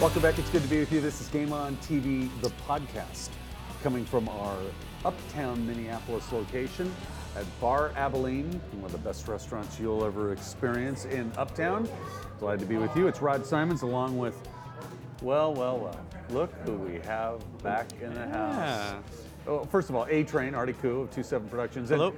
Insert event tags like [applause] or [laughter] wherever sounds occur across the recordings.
Welcome back. It's good to be with you. This is Game On TV, the podcast, coming from our uptown Minneapolis location at Bar Abilene, one of the best restaurants you'll ever experience in Uptown. Glad to be with you. It's Rod Simons along with, well, well, well. Look who we have back in the house. Yeah. Oh, first of all, A Train, Artie Koo of 27 Productions. and, Hello.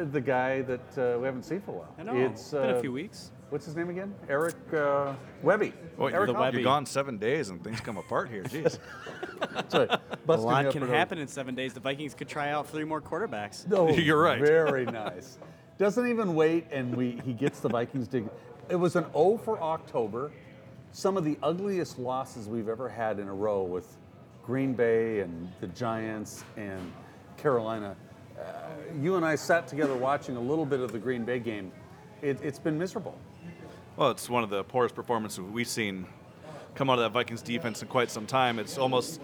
uh, the guy that uh, we haven't seen for a while. I know. It's been uh, a few weeks. What's his name again? Eric uh, Webby. Well, Eric The Webby. you're gone seven days and things come apart here. Jeez. [laughs] Sorry, A lot can happen in seven days. The Vikings could try out three more quarterbacks. No, [laughs] You're right. Very [laughs] nice. Doesn't even wait, and we he gets the Vikings to. It was an O for October. Some of the ugliest losses we've ever had in a row with Green Bay and the Giants and Carolina. Uh, you and I sat together watching a little bit of the Green Bay game. It, it's been miserable. Well, it's one of the poorest performances we've seen come out of that Vikings defense in quite some time. It's almost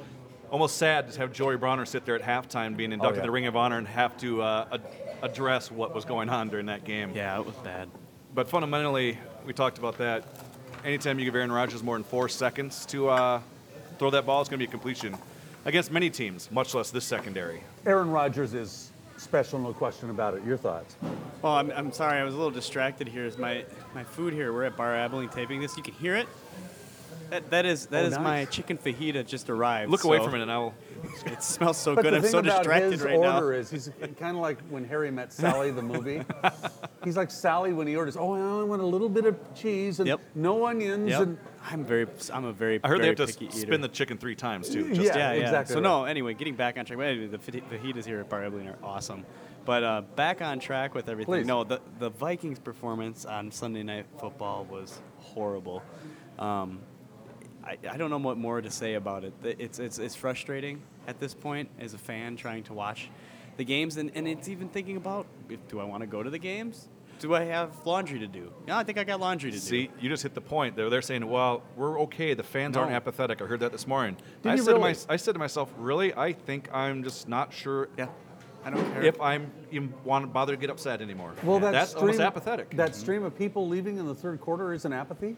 almost sad to have Joey Browner sit there at halftime being inducted yeah. in the Ring of Honor and have to uh, ad- address what was going on during that game. Yeah, it was bad. But fundamentally, we talked about that. Anytime you give Aaron Rodgers more than four seconds to uh, throw that ball, it's going to be a completion against many teams, much less this secondary. Aaron Rodgers is special, no question about it. Your thoughts? Well, I'm, I'm sorry. I was a little distracted here. Is my my food here? We're at Bar Abilene taping this. You can hear it. That that is that Oh, is my chicken fajita just arrived. Look away from it, and I'll. [laughs] It smells so But good. the I'm thing so about distracted his right order now. is he's kind of like when Harry met Sally, the movie. [laughs] he's like Sally when he orders. Oh, I only want a little bit of cheese and Yep. no onions. Yep. And I'm very. I'm a very. I heard they have to picky s- eater. spin the chicken three times too. Just Yeah, yeah, yeah. exactly So right. no, anyway, getting back on track. But anyway, the faji- fajitas here at Bar Abilene are awesome. But uh, back on track with everything. Please. No, the the Vikings' performance on Sunday Night Football was horrible. Um, I, I don't know what more to say about it. It's it's it's frustrating at this point as a fan trying to watch the games, and, and it's even thinking about if, do I want to go to the games? Do I have laundry to do? Yeah, I think I got laundry to See, do. See, you just hit the point. They're, they're saying, well, we're okay. The fans aren't apathetic. I heard that this morning. Did I you said, really? to my, I said to myself, really? I think I'm just not sure Yeah, I don't care. if I'm even want to bother to get upset anymore. well, that That's stream, almost apathetic. That mm-hmm. stream of people leaving in the third quarter isn't apathy.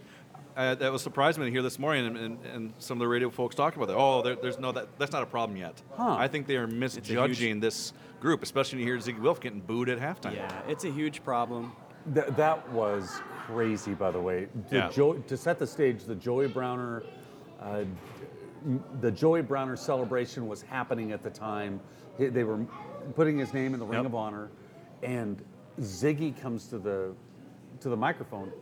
Uh, that was surprising me to hear this morning, and, and, and some of the radio folks talking about that. Oh, there, there's no that. That's not a problem yet. Huh. I think they are misjudging this group, especially when you hear Zygi Wilf getting booed at halftime. yeah, it's a huge problem. Th- that was crazy, by the way. The Yeah. Jo- to set the stage, the Joey Browner, uh, the Joey Browner celebration was happening at the time. They were putting his name in the Ring Yep. of Honor, and Ziggy comes to the to the microphone,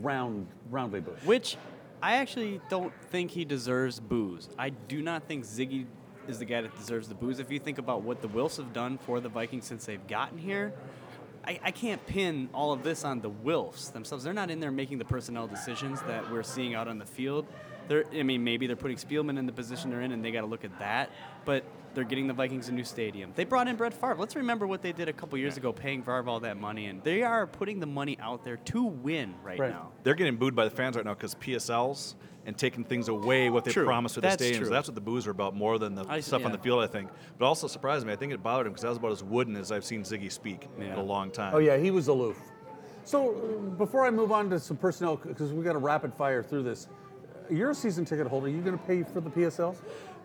round roundly booed. Which I actually don't think he deserves booze. I do not think Zygi is the guy that deserves the booze. If you think about what the Wilfs have done for the Vikings since they've gotten here, I, I can't pin all of this on the Wilfs themselves. They're not in there making the personnel decisions that we're seeing out on the field. They're, I mean, maybe they're putting Spielman in the position they're in, and they got to look at that. But they're getting the Vikings a new stadium. They brought in Brett Favre. Let's remember what they did a couple years ago, paying Favre all that money, and they are putting the money out there to win right, Right. now. They're getting booed by the fans right now because PSLs and taking things away what they True. promised with the That's stadiums. true. That's what the boos are about more than the I- stuff on the field, I think. But also surprised me. I think it bothered him because that was about as wooden as I've seen Zygi speak in a long time. Oh yeah, he was aloof. So before I move on to some personnel, because we got to rapid fire through this, you're a season ticket holder. Are you going to pay for the PSLs?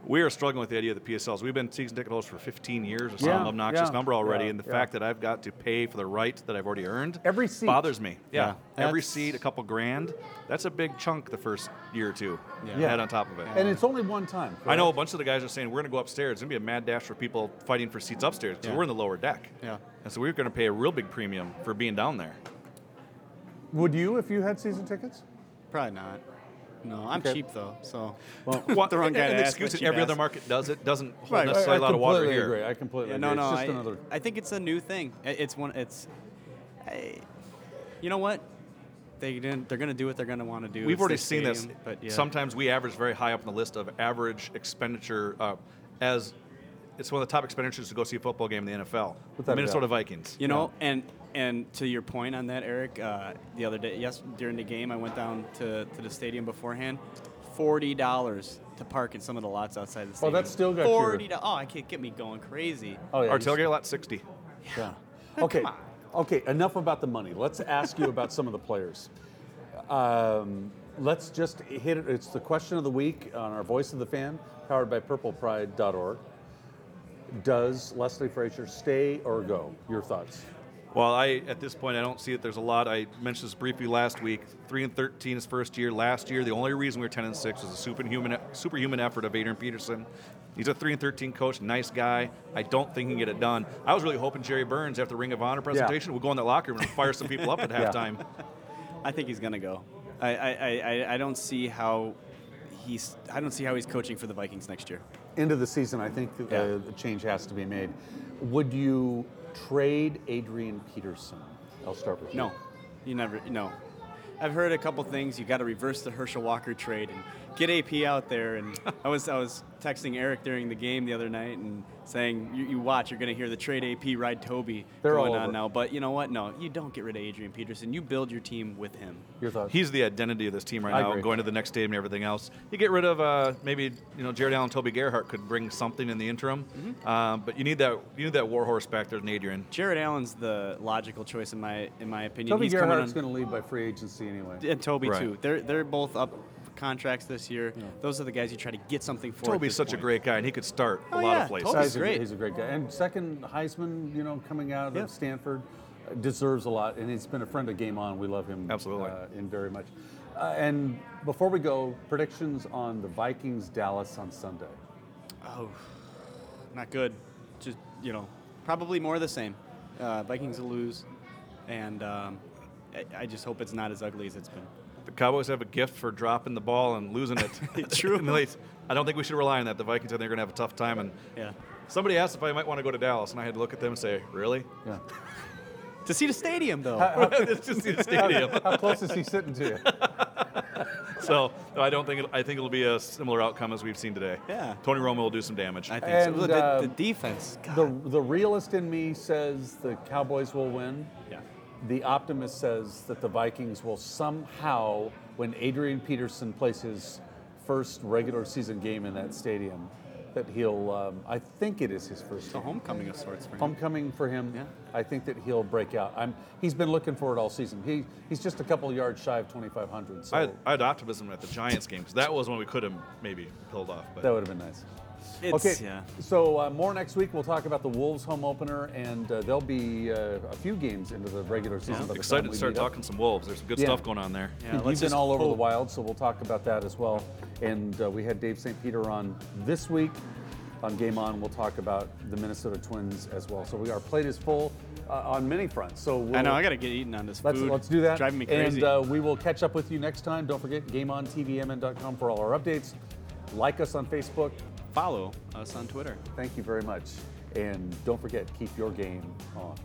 We are struggling with the idea of the PSLs. We've been season ticket holders for 15 years or some Yeah, obnoxious yeah, number already, yeah, and the yeah. fact that I've got to pay for the right that I've already earned Every seat. bothers me. Yeah, Yeah, every seat, a couple grand. That's a big chunk the first year or two. Yeah. Yeah. Add on top of it. And it's only one time. I know a bunch of the guys are saying we're going to go upstairs. It's going to be a mad dash for people fighting for seats upstairs because Yeah. we're in the lower deck. Yeah. And so we're going to pay a real big premium for being down there. Would you if you had season tickets? Probably not. No, I'm Okay. cheap though, so Well, [laughs] I'm the wrong guy and, to the ask, excuse but that cheap every other market does it doesn't hold Right. necessarily a lot of water completely here. agree. I completely Yeah, agree. no, no. It's just I, another. I think it's a new thing. I- It's one. It's. I, you know what? They didn't, they're going to do what they're going to want to do. We've It's already their seen this. stadium, But yeah. Sometimes we average very high up on the list of average expenditure uh, as it's one of the top expenditures to go see a football game in the NFL. Without a Minnesota doubt. Vikings. You know, and and to your point on that, Eric, uh, the other day, yes, during the game, I went down to, to the stadium beforehand. Forty dollars to park in some of the lots outside the stadium. Oh, that's still got you- forty. dollars. Oh, I can't get me going crazy. Oh yeah. Our tailgate lot 60. Yeah. [laughs] Okay. come Okay. Enough about the money. Let's ask you about some of the players. Um, let's just hit it. It's the question of the week on our Voice of the Fan, powered by PurplePride.org. Does Leslie Frazier stay or go? Your thoughts? Well, I at this point I don't see it. There's a lot. I mentioned this briefly last week. Three and thirteen his first year. Last year, the only reason we were ten and six was a superhuman superhuman effort of Adrian Peterson. He's a three and thirteen coach, nice guy. I don't think he can get it done. I was really hoping Jerry Burns, after the Ring of Honor presentation, would go in that locker room and fire some people up at [laughs] Yeah. halftime. I think he's gonna go. I, I, I, I- I don't see how he's I don't see how he's coaching for the Vikings next year. End of the season, I think uh, Yeah. a change has to be made. Would you trade Adrian Peterson? I'll start with you. No, you never. No, I've heard a couple things. You got to reverse the Herschel Walker trade and get AP out there. And I was I was texting Eric during the game the other night and saying, "You, you watch, you're going to hear the trade AP ride Toby They're going on now." But you know what? No, you don't get rid of Adrian Peterson. You build your team with him. Your thoughts? He's the identity of this team right I now, agree. going to the next stadium and everything else. You get rid of uh, maybe you know Jared Allen, Toby Gerhart could bring something in the interim, Mm-hmm. um, but you need that you need that warhorse back there in Adrian. Jared Allen's the logical choice in my in my opinion. Toby He's Gerhart's going to leave by free agency anyway. and Toby Right. too. They're they're both up for contracts this year. Those are the guys you try to get something for. at Toby's this such a great guy, and he could start a Oh, lot yeah, of places. Toby's he's, great. A, he's a great guy. And second Heisman, you know, coming out Yeah. of Stanford, deserves a lot. And he's been a friend of Game On. We love him Absolutely. uh, in very much. Uh, and before we go, predictions on the Vikings Dallas on Sunday. Oh, not good. Just you know, probably more of the same. Uh, Vikings will lose, and um, I, I just hope it's not as ugly as it's been. The Cowboys have a gift for dropping the ball and losing it. [laughs] True. in the late. I don't think we should rely on that. The Vikings, I think, are going to have a tough time. And Yeah. somebody asked if I might want to go to Dallas, and I had to look at them and say, "Really?" Yeah. To see the stadium though. it's [laughs] just the stadium. How close is he sitting to you? [laughs] so no, I don't think it, I think it'll be a similar outcome as we've seen today. Yeah. Tony Romo will do some damage. I think And, so. Look, the, the um, defense. God. The, the realist in me says the Cowboys will win. yeah. The optimist says that the Vikings will somehow, when Adrian Peterson plays his first regular season game in that stadium, that he'll, um, I think it is his first It's a homecoming of sorts for him. Homecoming for him. Yeah. I think that he'll break out. I'm, he's been looking for it all season. He, he's just a couple yards shy of 2,500. So I, had, I had optimism at the Giants game because that was when we could have maybe pulled off. But that would have been nice. It's, okay, Yeah. so uh, more next week. We'll talk about the Wolves home opener, and uh, there'll be uh, a few games into the regular season. by the excited time to start meet up. talking some Wolves. There's some good Yeah. stuff going on there. Yeah, You've been all over the wild, so we'll talk about that as well. And uh, we had Dave St. Peter on this week on Game On. We'll talk about the Minnesota Twins as well. So we our plate is full uh, on many fronts. So we'll, I know. I got to get eaten on this let's food. let's do that. It's driving me crazy. And uh, we will catch up with you next time. Don't forget GameOnTVMN.com for all our updates. Like us on Facebook. Follow us on Twitter. Thank you very much. And don't forget, keep your game on.